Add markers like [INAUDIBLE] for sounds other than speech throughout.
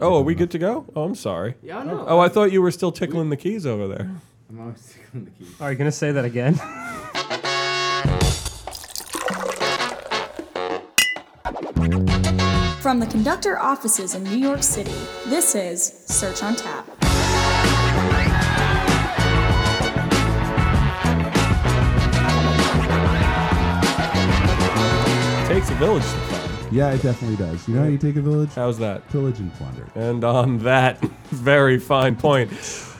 Oh, are we good to go? Oh, I'm sorry. Yeah, no. Oh, I thought you were still tickling the keys over there. [SIGHS] I'm always tickling the keys. Are you gonna say that again? [LAUGHS] From the conductor offices in New York City, this is Search on Tap. Takes a village to find. Yeah, it definitely does. You know how you take a village? How's that? Pillage and plunder. And on that [LAUGHS] very fine point,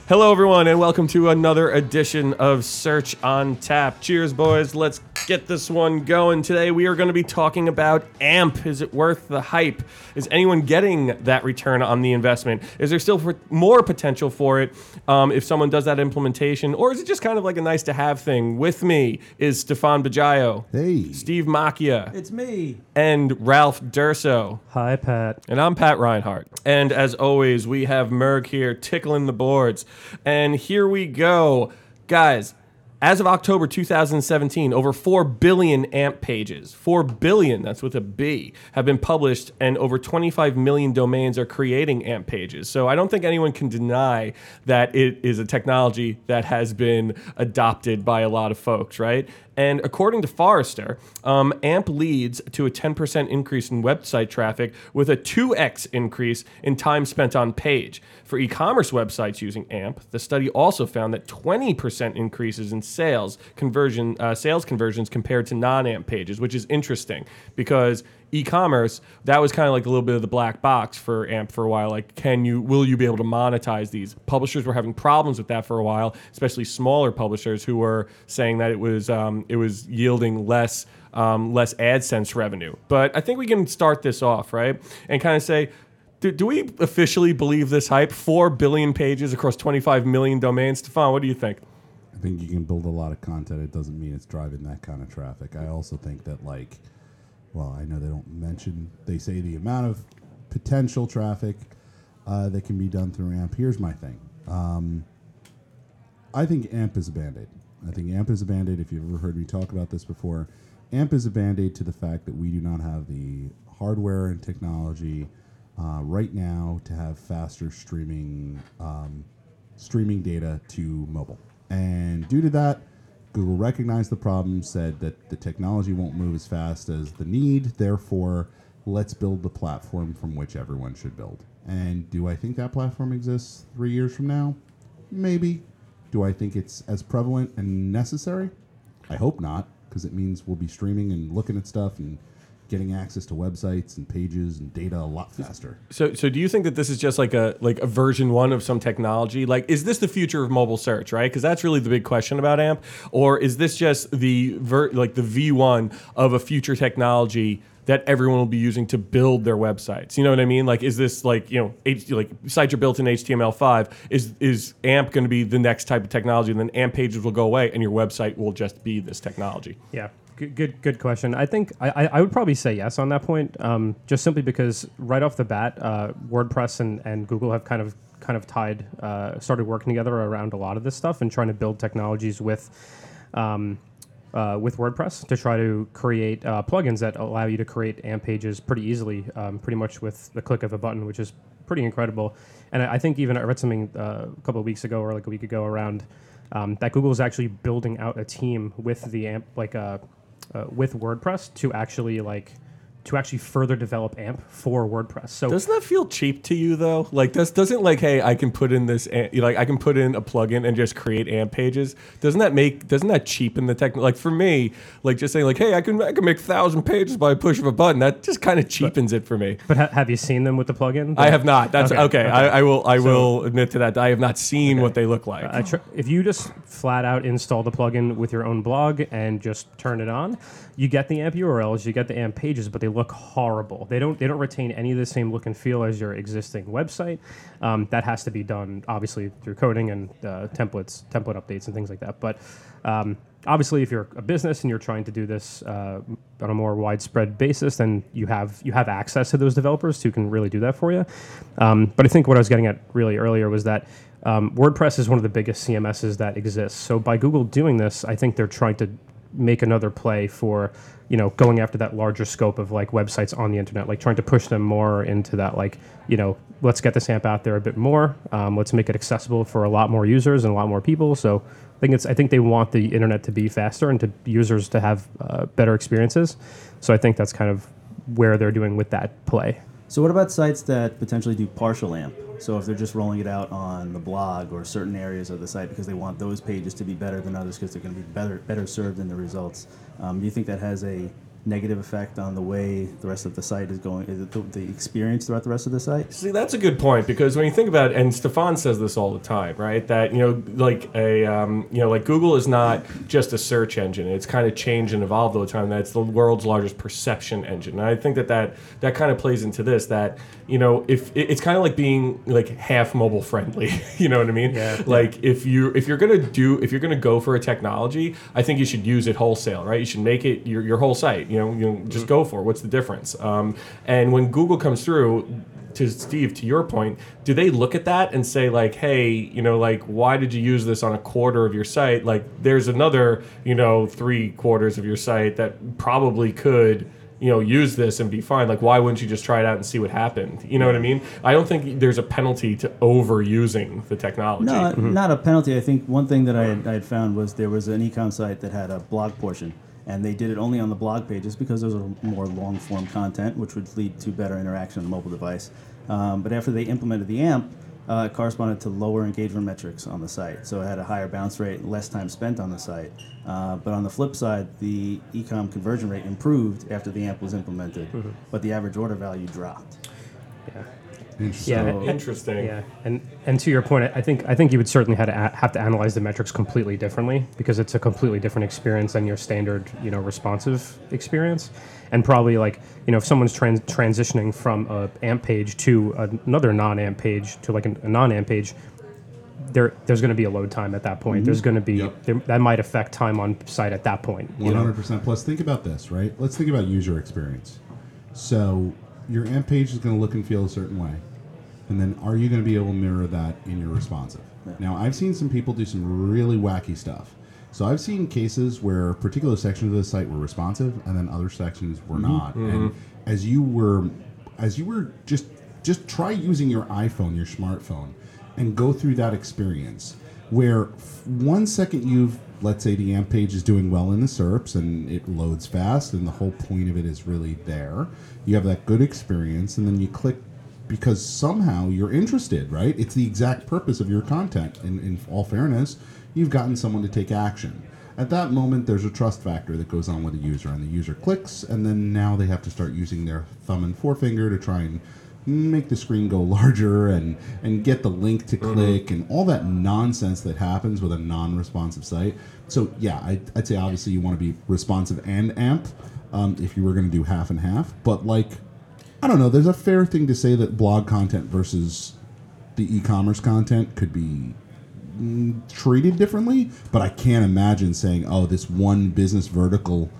hello everyone, and welcome to another edition of Search on Tap. Cheers, boys. Let's get this one going. Today we are going to be talking about AMP. Is it worth the hype? Is anyone getting that return on the investment? Is there still for more potential for it um, if someone does that implementation, or is it just kind of like a nice to have thing? With me is Stefan Bajaio, Hey. Steve Macchia, It's me. and Ralph Durso. Hi, Pat. And I'm Pat Reinhart. And as always, we have Merg here tickling the boards. And here we go. Guys, as of October 2017, over 4 billion AMP pages, 4 billion, that's with a B, have been published, and over 25 million domains are creating AMP pages. So I don't think anyone can deny that it is a technology that has been adopted by a lot of folks, right? And according to Forrester, um, AMP leads to a 10% increase in website traffic with a 2x increase in time spent on page. For e commerce websites using AMP, the study also found that 20% increases in sales conversion uh, sales conversions compared to non-AMP pages, which is interesting because e-commerce that was kind of like a little bit of the black box for amp for a while like can you will you be able to monetize these publishers were having problems with that for a while especially smaller publishers who were saying that it was um, it was yielding less um, less AdSense revenue but I think we can start this off right and kind of say do, do we officially believe this hype? Four billion pages across 25 million domains. Stefan, what do you think? I think you can build a lot of content. It doesn't mean it's driving that kind of traffic. I also think that, like, well, I know they don't mention, they say the amount of potential traffic uh, that can be done through AMP. Here's my thing um, I think AMP is a band aid. I think AMP is a band aid. If you've ever heard me talk about this before, AMP is a band aid to the fact that we do not have the hardware and technology uh, right now to have faster streaming um, streaming data to mobile. And due to that, Google recognized the problem, said that the technology won't move as fast as the need. Therefore, let's build the platform from which everyone should build. And do I think that platform exists three years from now? Maybe. Do I think it's as prevalent and necessary? I hope not, because it means we'll be streaming and looking at stuff and getting access to websites and pages and data a lot faster. So, so do you think that this is just like a like a version one of some technology? Like, is this the future of mobile search? Right? Because that's really the big question about AMP. Or is this just the ver- like the V one of a future technology that everyone will be using to build their websites? You know what I mean? Like, is this like you know H- like sites are built in HTML5? Is is AMP going to be the next type of technology? And then AMP pages will go away, and your website will just be this technology. Yeah, good, good, question. I think I, I, would probably say yes on that point, um, just simply because right off the bat, uh, WordPress and, and Google have kind of kind of tied, uh, started working together around a lot of this stuff and trying to build technologies with. Um, uh, with WordPress to try to create uh, plugins that allow you to create AMP pages pretty easily, um, pretty much with the click of a button, which is pretty incredible. And I I think even I read something uh, a couple of weeks ago or like a week ago around um, that Google is actually building out a team with the AMP, like uh, uh, with WordPress to actually like to actually further develop AMP for WordPress. So Doesn't that feel cheap to you though? Like, does doesn't like, hey, I can put in this, a- like, I can put in a plugin and just create AMP pages. Doesn't that make? Doesn't that cheapen the tech? Like for me, like just saying, like, hey, I can I can make thousand pages by a push of a button. That just kind of cheapens it for me. But ha- have you seen them with the plugin? I have not. That's okay. Okay, okay. I, I will. I will admit to that. I have not seen what they look like. I tr- if you just flat out install the plugin with your own blog and just turn it on, you get the AMP URLs, you get the AMP pages, but they look horrible. They don't they don't retain any of the same look and feel as your existing website. Um, that has to be done obviously through coding and uh, templates, template updates, and things like that. But um, obviously, if you're a business and you're trying to do this uh, on a more widespread basis, then you have you have access to those developers who can really do that for you. Um, but I think what I was getting at really earlier was that um, WordPress is one of the biggest CMSs that exists. So by Google doing this, I think they're trying to make another play for you know going after that larger scope of like websites on the internet, like trying to push them more into that like you know let's get this amp out there a bit more. Um, let's make it accessible for a lot more users and a lot more people. So I think it's I think they want the internet to be faster and to users to have uh, better experiences. So I think that's kind of where they're doing with that play. So what about sites that potentially do partial AMP? So if they're just rolling it out on the blog or certain areas of the site because they want those pages to be better than others because they're going to be better better served in the results, um, do you think that has a negative effect on the way the rest of the site is going? Is the, the experience throughout the rest of the site? See, that's a good point because when you think about it, and Stefan says this all the time, right? That you know, like a um, you know, like Google is not just a search engine; it's kind of changed and evolved all the time. That's the world's largest perception engine, and I think that that that kind of plays into this. That you know, if it- it's kind of like being like half mobile friendly, [LAUGHS] you know what I mean? Yeah. Like if you if you're gonna do if you're gonna go for a technology, I think you should use it wholesale, right? You should make it your, your whole site. You know, you know, just go for it. What's the difference? Um, and when Google comes through, to Steve, to your point, do they look at that and say like, hey, you know, like why did you use this on a quarter of your site? Like there's another, you know, three quarters of your site that probably could you know use this and be fine. Like why wouldn't you just try it out and see what happened? You know what i mean? I don't think there's a penalty to overusing the technology. No, not a penalty. I think one thing that I had, I had found was there was an ecom site that had a blog portion, and they did it only on the blog pages because there was a more long form content, which would lead to better interaction on the mobile device. Um, but after they implemented the AMP, uh, it corresponded to lower engagement metrics on the site. So it had a higher bounce rate, less time spent on the site. Uh, but on the flip side, the ecom conversion rate improved after the AMP was implemented, but the average order value dropped. Yeah. Interesting. Yeah, and- interesting Yeah, and and to your point, I think I think you would certainly have to a- have to analyze the metrics completely differently because it's a completely different experience than your standard, you know, responsive experience, and probably like you know if someone's trans- transitioning from a AMP page to another non-AMP page to like an, a non-AMP page, there there's going to be a load time at that point. Mm-hmm. There's going to be Yep. there, that might affect time on site at that point. You One know? hundred percent. Plus, think about this, right? Let's think about user experience. So, your AMP page is going to look and feel a certain way, and then are you going to be able to mirror that in your responsive? Now, I've seen some people do some really wacky stuff. So, I've seen cases where particular sections of the site were responsive, and then other sections were mm-hmm. not. And mm-hmm. as you were, as you were just just try using your iPhone, your smartphone, and go through that experience where f- one second you've let's say the amp page is doing well in the SERPs and it loads fast and the whole point of it is really there you have that good experience and then you click because somehow you're interested right? It's the exact purpose of your content in, in all fairness you've gotten someone to take action at that moment there's a trust factor that goes on with the user and the user clicks and then now they have to start using their thumb and forefinger to try and make the screen go [LAUGHS] larger and and get the link to click and all that nonsense that happens with a non-responsive site. So yeah, I, I'd say obviously you want to be responsive and AMP um, if you were going to do half and half. But like, I don't know. There's a fair thing to say that blog content versus the e-commerce content could be treated differently. But I can't imagine saying, oh, this one business vertical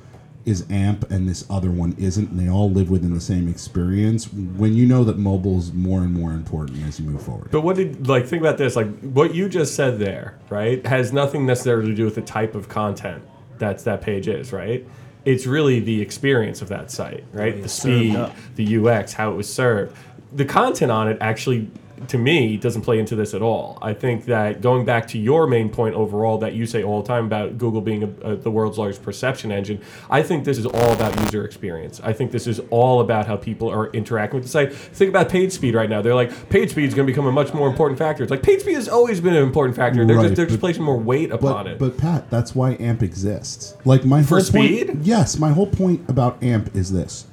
is AMP and this other one isn't, and they all live within the same experience. When you know that mobile is more and more important as you move forward. But what did like think about this? Like what you just said there, right? Has nothing necessarily to do with the type of content that's that page is, right? It's really the experience of that site, right? The speed, the UX, how it was served. The content on it actually to me doesn't play into this at all. I think that going back to your main point overall that you say all the time about Google being a, a, the world's largest perception engine, I think this is all about user experience. I think this is all about how people are interacting with the site. Think about page speed right now. They're like page speed is going to become a much more important factor. It's like page speed has always been an important factor. They're Right, just they're just placing more weight upon But, it. but Pat, that's why AMP exists. Like my For whole speed? Point, yes, my whole point about AMP is this: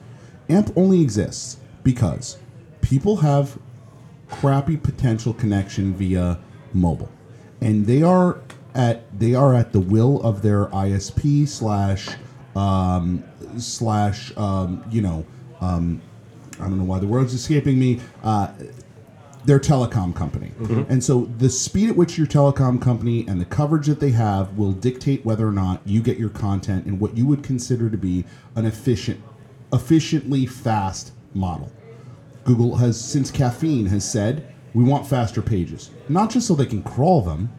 AMP only exists because people have crappy potential connection via mobile, and they are at they are at the will of their ISP slash um, slash um, you know um, I don't know why the word's escaping me. Uh, their telecom company. And so the speed at which your telecom company and the coverage that they have will dictate whether or not you get your content in what you would consider to be an efficient efficiently fast model. Google has since caffeine has said we want faster pages, not just so they can crawl them,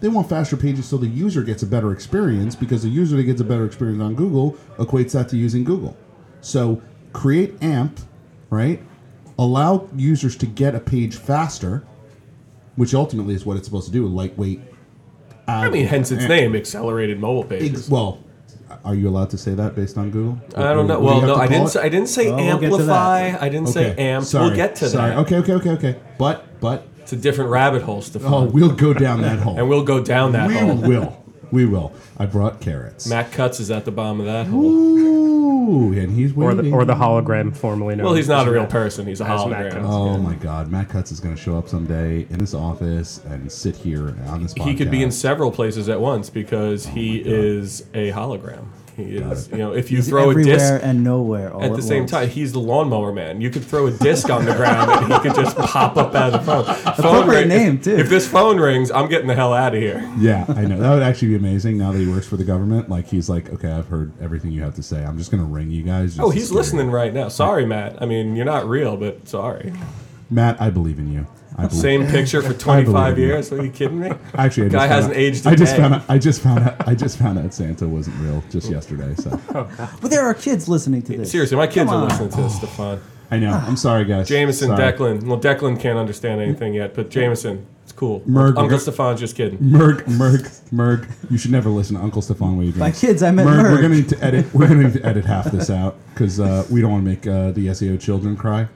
They want faster pages so the user gets a better experience because the user that gets a better experience on Google equates that to using Google. So create AMP, right? Allow users to get a page faster, which ultimately is what it's supposed to do, lightweight. I mean, hence its name, accelerated mobile pages. Ex- well, are you allowed to say that based on Google? I don't know. Do Well, have no, I didn't. Say, I didn't say oh, Well, we'll amplify. I didn't say amp. Sorry. We'll get to that. Sorry. that. Okay, okay, okay, okay. But, but, It's a different rabbit hole, Stefan. oh, we'll go down that [LAUGHS] hole. and we'll go down that we hole. We will. We will. I brought carrots. Matt Cutts is at the bottom of that hole. Ooh, and he's or waiting. the or the hologram formerly known. Well, he's not a real person. He's a as Matt hologram. Cutts. Oh my God, Matt Cutts is going to show up someday in his office and sit here on this podcast. He could be in several places at once because Oh he is a hologram. He is, you know, if you He's throw a everywhere disc and nowhere all at the same once. time, he's the lawnmower man. You could throw a disc on the ground and he could just pop up out of the phone. [LAUGHS] phone Appropriate ring- name, if, too. If this phone rings, I'm getting the hell out of here. Yeah, I know that would actually be amazing. Now that he works for the government, like he's like, okay, I've heard everything you have to say. I'm just going to ring you guys. Oh, he's scare you." listening right now. Sorry, Matt. I mean, you're not real, but sorry. Matt, I believe in you. I. Same picture for 25 years. Are you kidding me? [LAUGHS] Actually, I Guy hasn't out- aged a I just day. found out. I just found out. I just found out Santa wasn't real just yesterday. So [LAUGHS] But there are kids listening to this. Seriously, my kids are listening to this, Stefan. [SIGHS] I know. I'm sorry, guys. Jameson, Sorry. Declan. Well, Declan can't understand anything yet, but Jameson, it's cool. Merg, we're Uncle gonna- Stefan's just kidding. Merg, Merg, Merg. You should never listen to Uncle Stefan when you By drink. kids, I meant Merg, we're gonna need to edit. We're gonna need to edit half this out because uh, we don't want to make uh, the SEO children cry.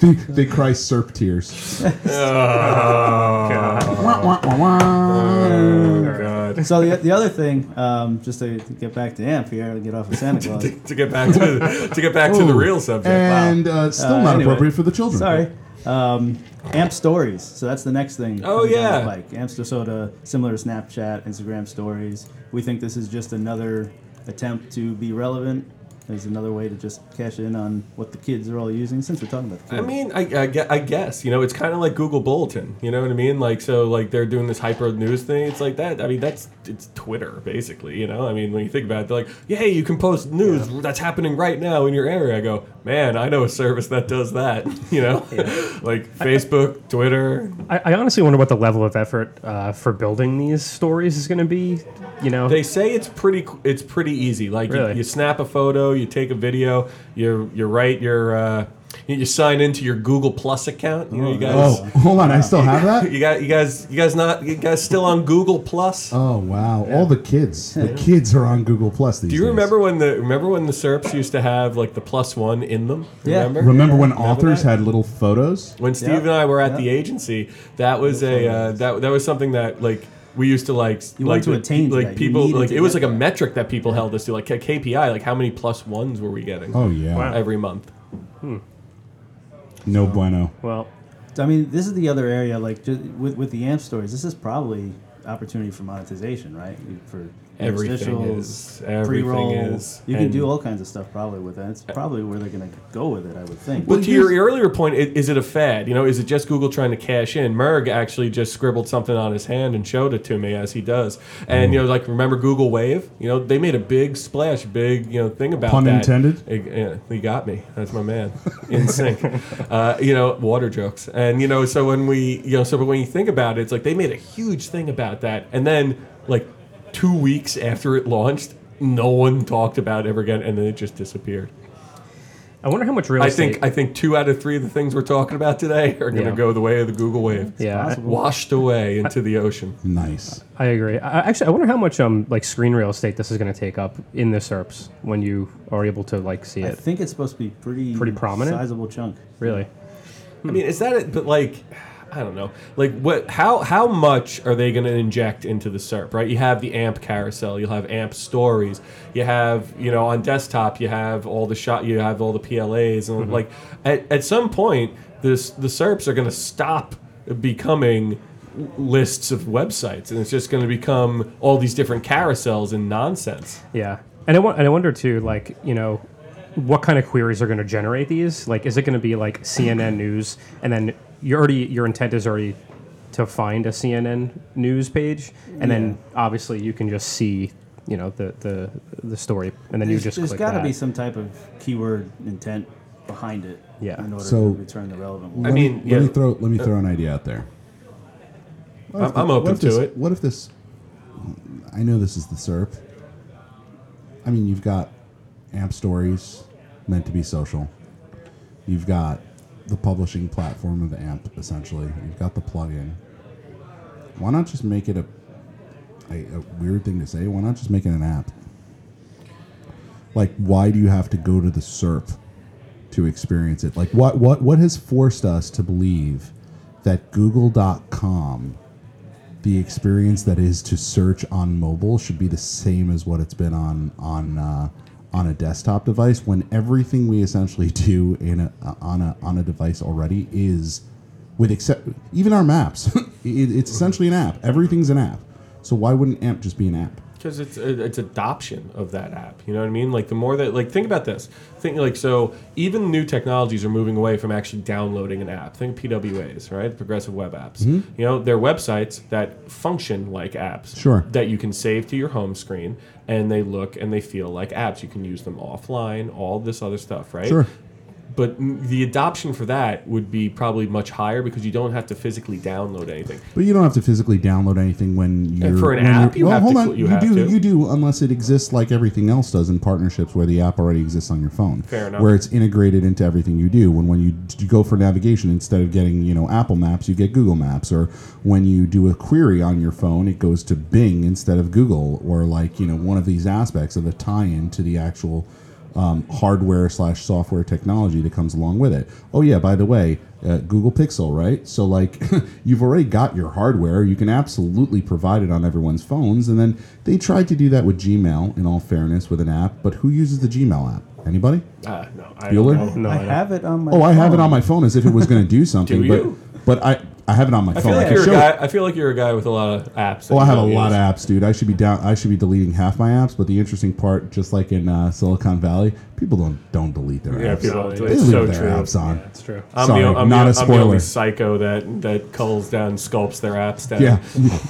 They, [LAUGHS] they cry SERP tears. [LAUGHS] Wah, wah, wah, wah. Oh, God. So the, the other thing, um, just to, to get back to AMP here, to get off of Santa [LAUGHS] Claus. to get back to to get back to the real subject. And uh, still Uh, not anyway. appropriate for the children. Sorry. Um, AMP stories. So that's the next thing. Oh, coming down yeah. the Pike. AMP sto- so to similar to Snapchat, Instagram stories. We think this is just another attempt to be relevant. There's another way to just cash in on what the kids are all using. Since we're talking about the I kids. mean, I, I, gue- I guess you know it's kind of like Google Bulletin. You know what I mean? Like so, like they're doing this hyper news thing. It's like that. I mean, that's it's Twitter basically. You know? I mean, when you think about it, they're like, yeah, hey, you can post news that's happening right now in your area. I go, man, I know a service that does that. [LAUGHS] You know, [LAUGHS] like Facebook, Twitter. I, I honestly wonder what the level of effort uh, for building these stories is going to be. You know, They say it's pretty it's pretty easy. Like you, you snap a photo, you take a video, you you write your uh, you, you sign into your Google Plus account. You know, you guys. Oh, hold on. I still have that. You got you guys you guys not you guys still on Google Plus? Oh wow! All the kids, the kids are on Google Plus these Do you days. remember when the remember when the SERPs used to have like the plus one in them? Yeah. Remember? Remember when Remember authors that? had little photos? When Steve Yeah. and I were at Yeah. the agency, that was a uh, that that was something that like we used to like You like wanted to the- attain to like that. You people needed like to it was get like a that. metric that people held us to like a KPI like how many plus ones were we getting Oh yeah, Wow. every month. No bueno. well, I mean, this is the other area. Like just with with the AMP stories, this is probably opportunity for monetization, right? For Everything is. Everything pre-roll. is. You can do all kinds of stuff probably with that. It's probably where they're going to go with it. I would think. But to your earlier point, i- is it a fad? You know, is it just Google trying to cash in? Merg actually just scribbled something on his hand and showed it to me as he does. And you know, like remember Google Wave? You know, they made a big splash, big you know thing about Pun that. intended? It- yeah, he got me. That's my man. In sync. [LAUGHS] uh, you know, water jokes. And you know, so when we you know, so but when you think about it, it's like they made a huge thing about that, and then like two weeks after it launched. No one talked about it ever again, and then it just disappeared. I wonder how much real I estate. think I think two out of three of the things we're talking about today [LAUGHS] are going to Yeah. go the way of the Google Wave. yeah, I- possible. washed away into the ocean. Nice. I agree. I, actually, I wonder how much um like screen real estate this is going to take up in the SERPs when you are able to like see it. I it. think it's supposed to be pretty Pretty prominent? sizable chunk. Really, I mean, is that it? But like, I don't know. Like, what? How how much are they going to inject into the SERP? Right? You have the AMP carousel. You'll have AMP stories. You have you know on desktop. You have all the shot. You have all the PLAs and mm-hmm. like at, at some point this the SERPs are going to stop becoming lists of websites and it's just going to become all these different carousels and nonsense yeah. And I, and I wonder too, like you know, what kind of queries are going to generate these? Like, is it going to be like CNN news, and then you already your intent is already to find a CNN news page, and then obviously you can just see you know the the the story, and then you There's, just there's got to be some type of keyword intent behind it. Yeah. In order So- to return the relevant I one. Let mean, me, yeah. let me throw let me uh, throw an idea out there. I'm- I'm open to this- it. What if this? I know this is the SERP. I mean, you've got AMP stories meant to be social. You've got the publishing platform of AMP, essentially. You've got the plugin. Why not just make it a, a, a weird thing to say? Why not just make it an app? Like, why do you have to go to the SERP to experience it? Like, what what what has forced us to believe that Google.com, the experience that is to search on mobile, should be the same as what it's been on on uh, on a desktop device? When everything we essentially [LAUGHS] do in a on a on a device already is with except even our maps, [LAUGHS] it, it's essentially an app. Everything's an app. So why wouldn't AMP just be an app? Because it's it's adoption of that app. You know what I mean? Like the more that like think about this. Think like so even new technologies are moving away from actually downloading an app. Think PWAs, right? Progressive web apps. Mm-hmm. You know, they're websites that function like apps. Sure. That you can save to your home screen and they look and they feel like apps. You can use them offline, all this other stuff, right? Sure. But the adoption for that would be probably much higher because you don't have to physically download anything. But you don't have to physically download anything when you're and for an app, you well, have hold to on. you You, do. to. You do unless it exists like everything else does in partnerships where the app already exists on your phone. Fair enough. Where it's integrated into everything you do. When when you, d- go for navigation, instead of getting you know Apple Maps, you get Google Maps. Or when you do a query on your phone, it goes to Bing instead of Google. Or like you know one of these aspects of a tie-in to the actual um, hardware slash software technology that comes along with it. Oh yeah, by the way, uh, Google Pixel, right? So like, [LAUGHS] you've already got your hardware. You can absolutely provide it on everyone's phones. And then they tried to do that with Gmail. In all fairness, with an app, but who uses the Gmail app? Anybody? Uh, no, I Bueller? don't know. No, I I don't. have it on my. Oh, I have it phone. on my phone as if it was going to [LAUGHS] do something. Do but you? but I I have it on my I phone. feel like can you're a guy. I feel like you're a guy with a lot of apps. that Oh, I have a don't lot of apps, dude. I should be down. I should be deleting half my apps. But the interesting part, just like in uh, Silicon Valley, people don't don't delete their Yeah, apps. people. No, it's They so leave their true. apps on. That's true. I'm Sorry, the, I'm not the, a I'm the only spoiler. psycho that that culls down, sculpts their apps down. Yeah,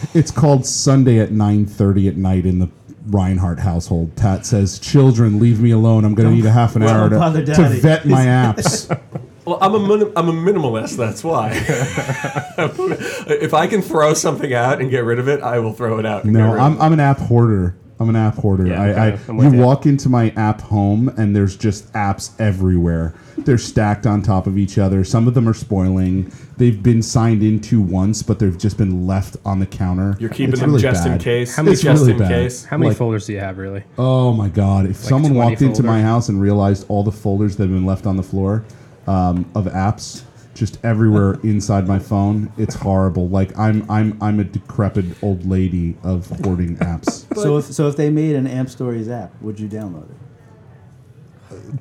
[LAUGHS] it's called Sunday at nine thirty at night in the Reinhart household. Pat says, "Children, leave me alone. I'm going to need a half an hour to, to vet my [LAUGHS] apps." [LAUGHS] Well, I'm a min- I'm a minimalist. That's why. [LAUGHS] if I can throw something out and get rid of it, I will throw it out. and get no, rid of I'm, it. I'm an app hoarder. I'm an app hoarder. Yeah, I, I I'm you with you. walk into my app home and there's just apps everywhere. They're stacked on top of each other. Some of them are spoiling. They've been signed into once, but they've just been left on the counter. You're keeping It's them really just in bad. case. How many- just really in bad. case. How many Like- folders do you have, really? Oh my god! If someone 20 walked into my folder? house and realized all the folders that have been left on the floor um, of apps just everywhere [LAUGHS] inside my phone, it's horrible. Like I'm I'm I'm a decrepit old lady of hoarding apps. [LAUGHS] So if so if they made an Amp Stories app, would you download it?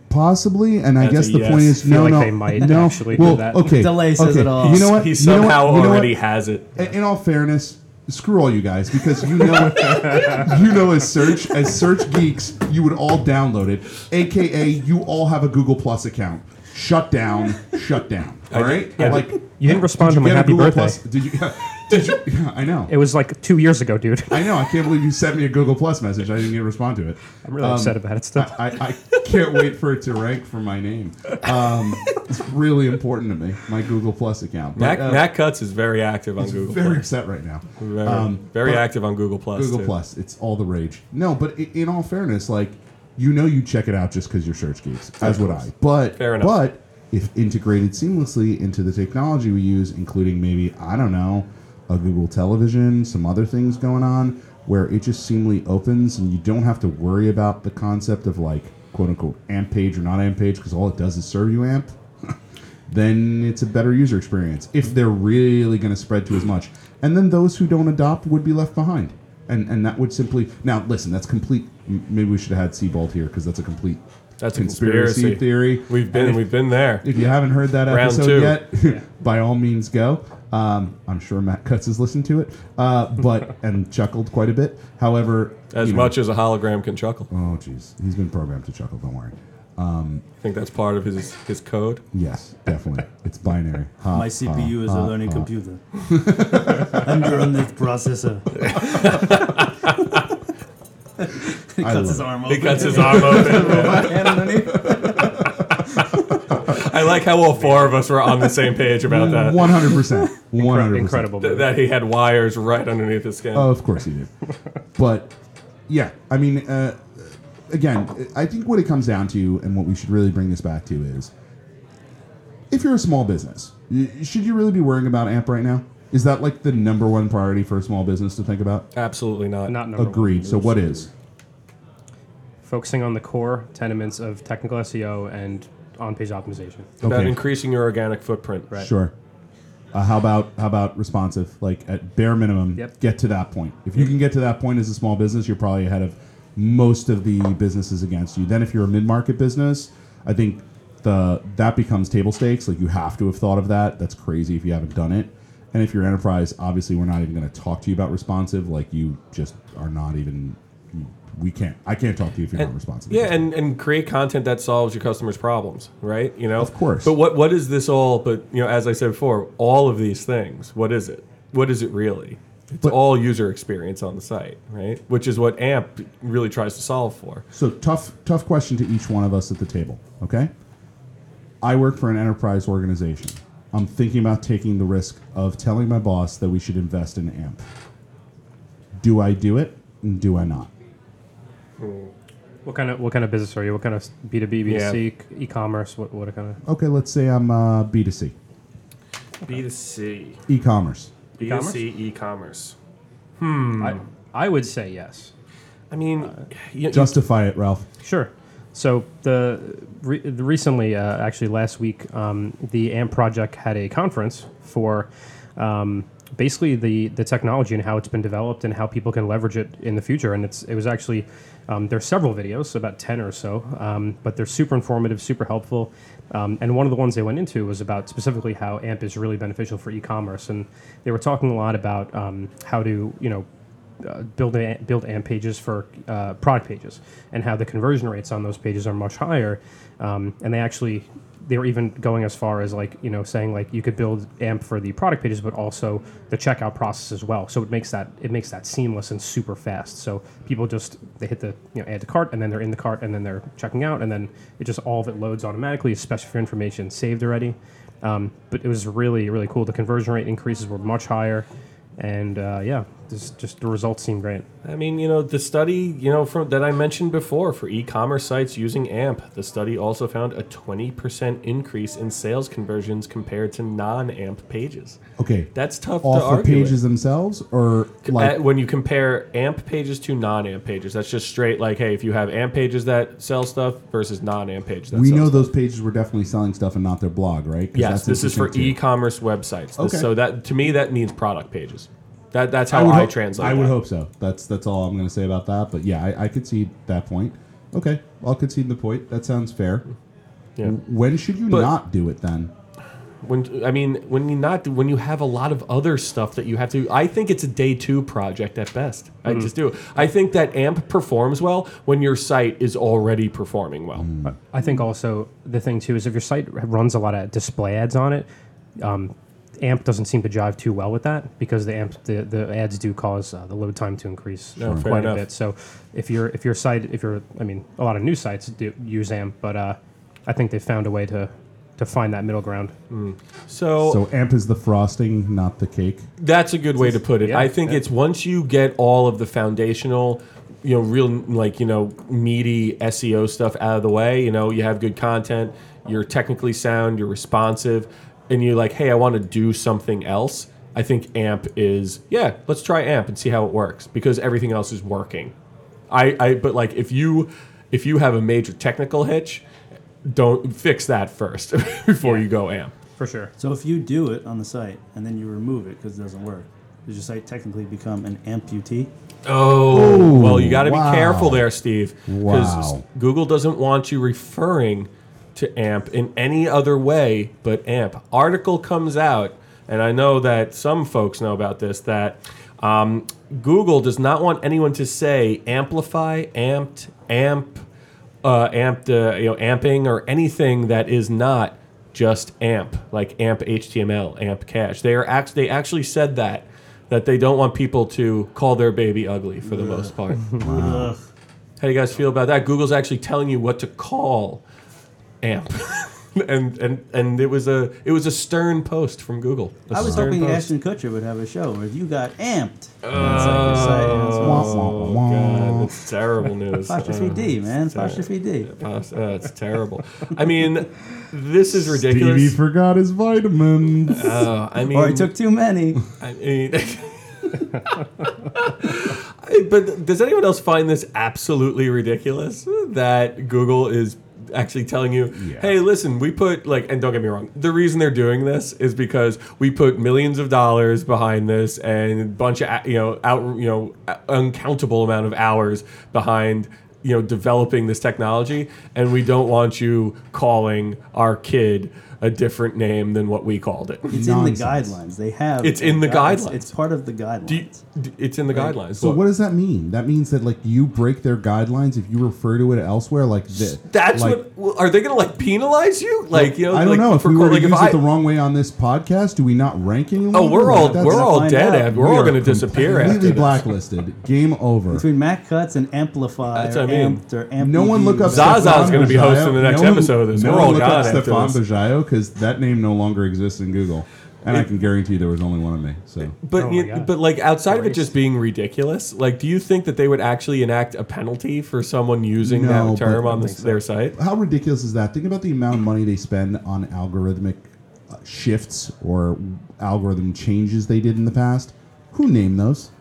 Possibly, and I guess the yes. point is no, like no, they might no. actually do well, that. Okay, Delay says okay. it all. You know what? He You know what? somehow You know already what? has it. In in all fairness, screw all you guys because you know, [LAUGHS] you know, as search as search geeks, you would all download it. AKA, you all have a Google Plus account. Shut down. Shut down. [LAUGHS] All right. Yeah, like you didn't respond did to my happy Google birthday. Plus? Did you? Yeah, [LAUGHS] Did you? Yeah, I know. It was like two years ago, dude. I know. I can't believe you sent me a Google Plus message. I didn't get to respond to it. I'm really Um, upset about it still. I, I, I can't wait for it to rank for my name. Um, it's really important to me, my Google Plus account. But, Mac, uh, Matt Cutts is very active on Google. Plus. Very Plus. upset right now. Very, Um, very active on Google Plus. Google too. Plus, it's all the rage. No, but in all fairness, like you know, you check it out just because you're search geeks, as would I. But Fair enough. but if integrated seamlessly into the technology we use, including maybe I don't know a Google Television, some other things going on, where it just seamlessly opens and you don't have to worry about the concept of like quote unquote amp page or not amp page because all it does is serve you amp. [LAUGHS] then it's a better user experience if they're really going to spread to as much. And then those who don't adopt would be left behind. And and that would simply now listen. That's complete. Maybe we should have had Seabald here because that's a complete That's a conspiracy. theory. We've been if, we've been there. if you haven't heard that Round episode two. yet, [LAUGHS] by all means go. Um, I'm sure Matt Cutts has listened to it, uh, but [LAUGHS] and chuckled quite a bit. However, As you know- much as a hologram can chuckle. Oh, jeez, he's been programmed to chuckle. Don't worry. I think that's part of his his code. Yes, definitely. It's binary. [LAUGHS] Ha, My ha, CPU is a learning ha. computer. [LAUGHS] Under on the processor. [LAUGHS] I Cuts his love it. arm He cuts his arm open. I I like how all four of us were on the same page about that. One hundred percent. One hundred percent. Incredible. Th- That he had wires right underneath his skin. Oh, of course he did. but yeah, I mean, uh, again, I think what it comes down to, and what we should really bring this back to, is if you're a small business, should you really be worrying about AMP right now? Is that like the number one priority for a small business to think about? Absolutely not. Not number one. Agreed. So what is? Focusing on the core tenements of technical SEO and on-page optimization. about increasing your organic footprint. Right. Sure. Uh, how about how about responsive? Like at bare minimum, Yep. get to that point. If you can get to that point as a small business, you're probably ahead of most of the businesses against you. Then if you're a mid-market business, I think the that becomes table stakes. Like you have to have thought of that. That's crazy if you haven't done it. And if you're enterprise, obviously we're not even going to talk to you about responsive. Like you just are not even. We can't. I can't talk to you if you're not responsive. Yeah, and, and create content that solves your customers' problems, right? You know, Of course. But what what is this all? But you know, as I said before, all of these things. What is it? What is it really? It's But- all user experience on the site, right? Which is what AMP really tries to solve for. So tough, tough question to each one of us at the table. Okay. I work for an enterprise organization. I'm thinking about taking the risk of telling my boss that we should invest in AMP. Do I do it? And do I not? What kind of what kind of business are you? What kind of B two B, B two C, e-commerce? What what kind of? Okay, let's say I'm uh, B2C, B two C, e-commerce. B two C, e-commerce. I I would say yes. I mean, you- Justify it, Ralph. Sure. So the, re- the recently, uh, actually last week, um, the AMP project had a conference for um, basically the the technology and how it's been developed and how people can leverage it in the future. And it's it was actually um, there's several videos, about ten or so, um, but they're super informative, super helpful. Um, and one of the ones they went into was about specifically how AMP is really beneficial for e-commerce, and they were talking a lot about um, how to you know uh, build a, build AMP pages for uh, product pages and how the conversion rates on those pages are much higher. Um, and they actually they were even going as far as like you know saying like you could build AMP for the product pages, but also the checkout process as well. So it makes that it makes that seamless and super fast. So people just they hit the you know add to cart and then they're in the cart and then they're checking out and then it just all of it loads automatically, especially for information saved already. Um, but it was really really cool. The conversion rate increases were much higher and uh, yeah, just just the results seem great. I mean, you know, the study, you know, from that I mentioned before for e-commerce sites using AMP, the study also found a 20% increase in sales conversions compared to non-AMP pages. Okay. That's tough to Off the argue with. pages themselves, or like Uh, when you compare AMP pages to non-AMP pages, that's just straight like, hey, if you have AMP pages that sell stuff versus non-AMP pages that we sell know stuff. those pages were definitely selling stuff and not their blog, right? 'Cause Yes, that's this is for interesting, too. e-commerce websites. This- Okay. So that to me that means product pages. That that's how I I, would hope, translate. I would that. hope so. That's that's all I'm going to say about that. But yeah, I, I concede that point. Okay, I'll concede the point. That sounds fair. Yeah. When should you But- not do it then? When I mean, when you not when you have a lot of other stuff that you have to, I think it's a day two project at best. I just do. I think that AMP performs well when your site is already performing well. I think also the thing too is if your site runs a lot of display ads on it, um, AMP doesn't seem to jive too well with that because the AMP the, the ads do cause uh, the load time to increase No, fair quite a bit. So if your if your site if you're I mean a lot of new sites do use AMP, but uh, I think they found a way to to find that middle ground. So, So amp is the frosting, not the cake. that's a good way to put it. yeah, I think yeah. it's once you get all of the foundational, you know, real like you know meaty SEO stuff out of the way. You know, you have good content, you're technically sound, you're responsive, and you're like, hey, I want to do something else. I think AMP is yeah. Let's try AMP and see how it works because everything else is working. I, I but like if you if you have a major technical hitch, don't fix that first [LAUGHS] before you go AMP. For sure. So if you do it on the site and then you remove it because it doesn't work, does your site technically become an amputee? Oh, well, you got to wow. be careful there, Steve. Wow. Google doesn't want you referring to AMP in any other way but AMP. Article comes out, and I know that some folks know about this, that um, Google does not want anyone to say amplify, amped, amp, uh, amped, uh, you know, amping, or anything that is not just AMP, like AMP HTML, AMP cache. They are act- they actually said that that they don't want people to call their baby ugly for the most part. [LAUGHS] Wow. How do you guys feel about that? Google's actually telling you what to call AMP. [LAUGHS] and and and it was a it was a stern post from Google. A I was stern hoping post. Ashton Kutcher would have a show where you got amped. It's like your site, you know, it's Wah, wah, Oh. God, that's [LAUGHS] terrible news. Apostrophe D, man. it's ter- Apostrophe D. Apos- uh, it's terrible. I mean, this is Stevie ridiculous. forgot his vitamins. Uh, I mean, Or he took too many. I mean, [LAUGHS] but does anyone else find this absolutely ridiculous that Google is actually telling you, Yeah. "Hey, listen, we put like," and don't get me wrong, the reason they're doing this is because we put millions of dollars behind this and a bunch of you know out you know uncountable amount of hours behind you know developing this technology, and we don't want you calling our kid a different name than what we called it. It's Nonsense. in the guidelines. They have. It's in the guidelines. guidelines. It's part of the guidelines. Do you, d- it's in the guidelines. So what does that mean? That means that like you break their guidelines if you refer to it elsewhere, like this. That's like, what. Are they going to like penalize you? Like you know? I don't like, know if for we call- were like if use I, it the wrong way on this podcast. Do we not rank anyone? Oh, we're all That's- we're all dead. out. Ed. We're we all going to disappear after Completely this. blacklisted. Game over. Between Matt Cutts and Amplify, That's what I mean. Amped, or Amp No one look up. Zaza's Stefan gonna be hosting the next episode of this. No We're one all look gone up after Stefan this. Bajaio because that name no longer exists in Google, and I can guarantee there was only one of me. So But Oh you, but like outside of it just being ridiculous, like do you think that they would actually enact a penalty for someone using No, that term on I this, their site? how ridiculous is that? Think about the amount of money they spend on algorithmic uh, shifts or algorithm changes they did in the past. Who named those?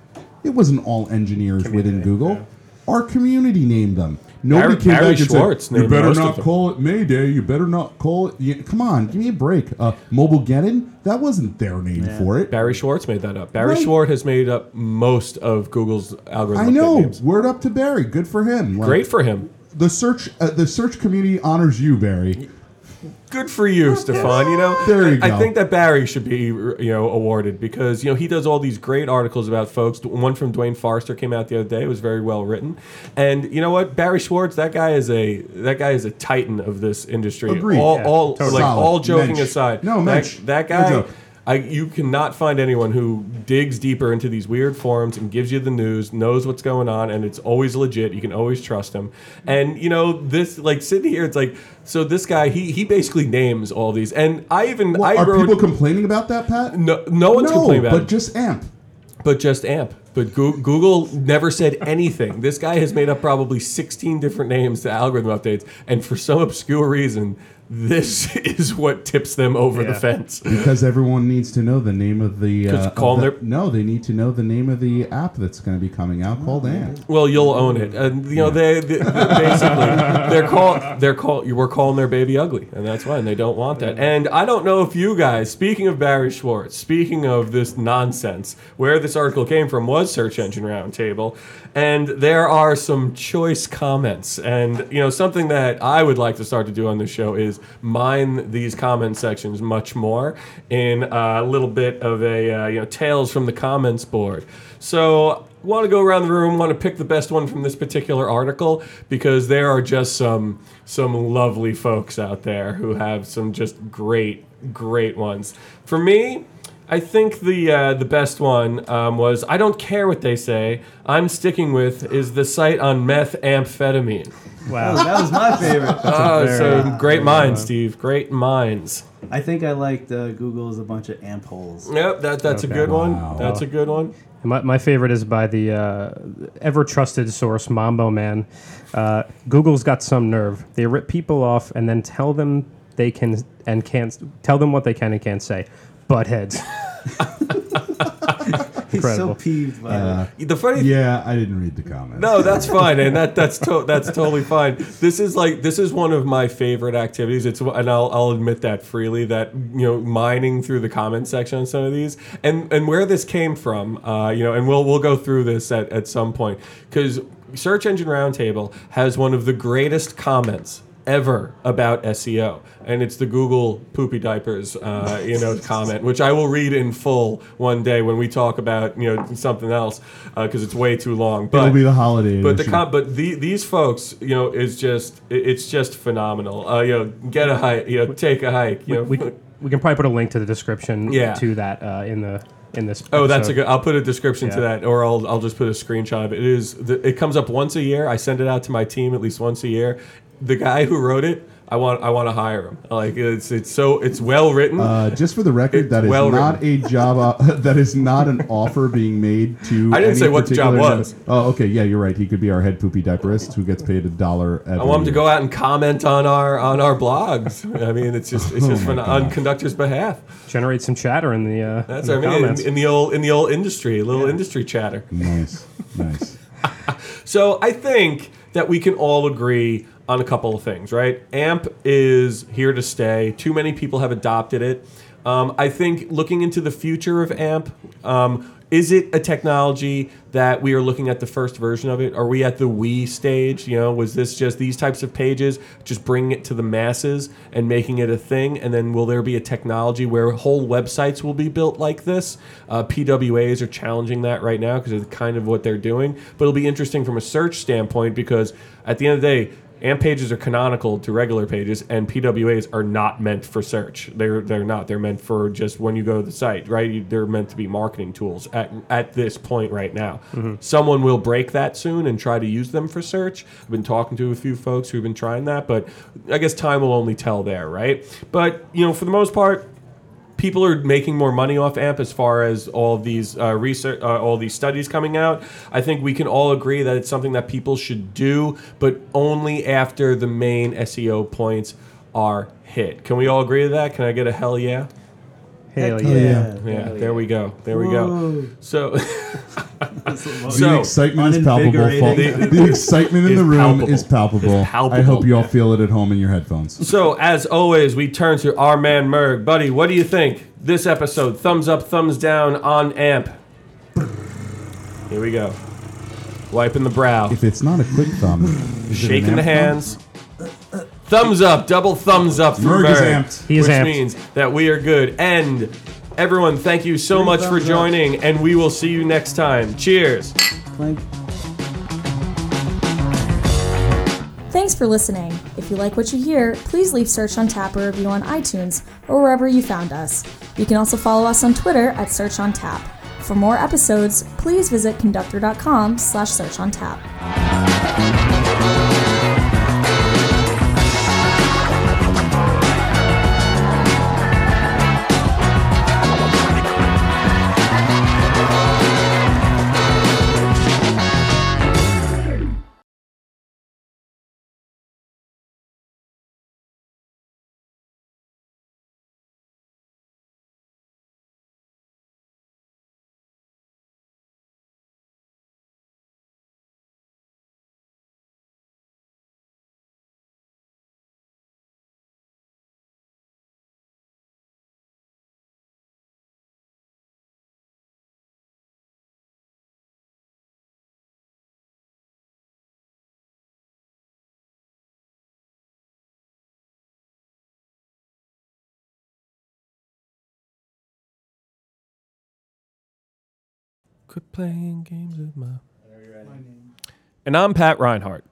It wasn't all engineers within Google. Our community named them. Nobody Barry- came Barry back and Schwartz said, "You named better most of not them." call it Mayday. You better not call it." Yeah, come on, give me a break. Uh, Mobilegeddon? That wasn't their name Yeah. for it. Barry Schwartz made that up. Barry Right. Schwartz has made up most of Google's algorithm. I know. names. Word up to Barry. Good for him. Like, Great for him. the search. Uh, the search community honors you, Barry. Good for you, Stefan. You know, There you I go. think that Barry should be, you know, awarded because you know he does all these great articles about folks. One from Duane Forrester came out the other day. It was very well written, and you know what, Barry Schwartz, that guy is a that guy is a titan of this industry. Agreed. All, Yeah, all totally. like Solid. all joking Mensch. aside, No, that, Mensch. that No guy. joke. I, you cannot find anyone who digs deeper into these weird forums and gives you the news, knows what's going on, and it's always legit. You can always trust him. And you know this, like sitting here, it's like so. This guy, he he basically names all these, and I even Well, I are wrote people complaining about that, Pat? no no one's complaining about that. but it, just AMP. but just AMP. But Google never said anything. This guy has made up probably 16 different names to algorithm updates, and for some obscure reason, this [LAUGHS] is what tips them over the fence. Because everyone needs to know the name of the. Just Uh, call of the- their- no, they need to know the name of the app that's going to be coming out called AMP. Well, you'll own it, and you know they, they [LAUGHS] basically they're call they're call you were calling their baby ugly, and that's why and they don't want that. And I don't know if you guys, speaking of Barry Schwartz, speaking of this nonsense, where this article came from was Search Engine Roundtable, and there are some choice comments, and you know something that I would like to start to do on this show is mine these comment sections much more in a little bit of a uh, you know tales from the comments board. So want to go around the room, want to pick the best one from this particular article because there are just some some lovely folks out there who have some just great great ones. For me, I think the uh, the best one um, was I don't care what they say. I'm sticking with is the site on methamphetamine. Wow. that was my favorite. [LAUGHS] Oh, very- so very great minds. Steve. Great minds. I think I liked uh, Google's a bunch of amp holes. Yep, that that's a Okay. good one. Wow. That's a good one. My, my favorite is by the uh, ever trusted source, Mambo Man. Uh, Google's got some nerve. They rip people off and then tell them they can and can't tell them what they can and can't say. Buttheads. [LAUGHS] He's so Incredible. peeved by Uh. The funny yeah, I didn't read the comments. No, that's fine, and that that's to, that's totally fine. This is like this is one of my favorite activities. It's and I'll I'll admit that freely that you know mining through the comment section on some of these and and where this came from, uh, you know, and we'll we'll go through this at at some point because Search Engine Roundtable has one of the greatest comments ever about SEO, and it's the Google poopy diapers, uh, you know, [LAUGHS] comment, which I will read in full one day when we talk about you know something else because it's way too long. But It'll be the holiday. but the com- but the, these folks, you know, is just it's just phenomenal. Uh, you know, get a hike, you know, take a hike. You know, we, we can probably put a link to the description Yeah. to that uh, in the in this. Oh, that's a good. I'll put a description to that, or I'll I'll just put a screenshot of it. It is. The, it comes up once a year. I send it out to my team at least once a year. The guy who wrote it I want I want to hire him. Like it's it's so it's well written. Uh, just for the record, It's that is well not a job. Uh, [LAUGHS] that is not an offer being made to. [LAUGHS] I didn't any say what the job particular- was. Oh, okay. Yeah, you're right. He could be our head poopy diaperist who gets paid a dollar. I want him to go out and comment on our on our blogs. I mean, it's just it's [LAUGHS] just Oh my for, on conductor's behalf. Generate some chatter in the uh, That's in what the I mean in, in the old in the old industry, a little industry chatter. Nice, nice. So I think that we can all agree on a couple of things, right? AMP is here to stay. Too many people have adopted it. Um, I think looking into the future of AMP, um, is it a technology that we are looking at the first version of it? Are we at the we stage? You know, was this just these types of pages, just bringing it to the masses and making it a thing? And then will there be a technology where whole websites will be built like this? Uh, PWAs are challenging that right now because it's kind of what they're doing. But it'll be interesting from a search standpoint because at the end of the day, AMP pages are canonical to regular pages, and PWAs are not meant for search. They're they're not. They're meant for just when you go to the site, right? You, they're meant to be marketing tools at at this point right now. Mm-hmm. Someone will break that soon and try to use them for search. I've been talking to a few folks who've been trying that, but I guess time will only tell there, right? But you know, for the most part, people are making more money off AMP as far as all these uh, research, uh, all these studies coming out. I think we can all agree that it's something that people should do, but only after the main SEO points are hit. Can we all agree to that? Can I get a hell yeah? Hell Hell yeah. yeah. Yeah, there we go. There we go. So, [LAUGHS] The So- excitement is palpable. Uninvigorating. The excitement in the room palpable. is palpable. Palpable. I hope you all feel it at home in your headphones. so as always, we turn to our man Merg, buddy. What do you think? This episode, thumbs up, thumbs down on AMP. Here we go. Wiping the brow. If it's not a quick thumb, is it shaking the amp hands. thumb? Thumbs up, double thumbs up for Merg is amped. He is which amped. means that we are good. And everyone, thank you so much for thumbs up. joining, and we will see you next time. Cheers. Clink. Thanks for listening. If you like what you hear, please leave Search on Tap a review on iTunes or wherever you found us. You can also follow us on Twitter at Search on Tap. For more episodes, please visit conductor.com slash search on tap. Quit playing games with my. And I'm Pat Reinhart.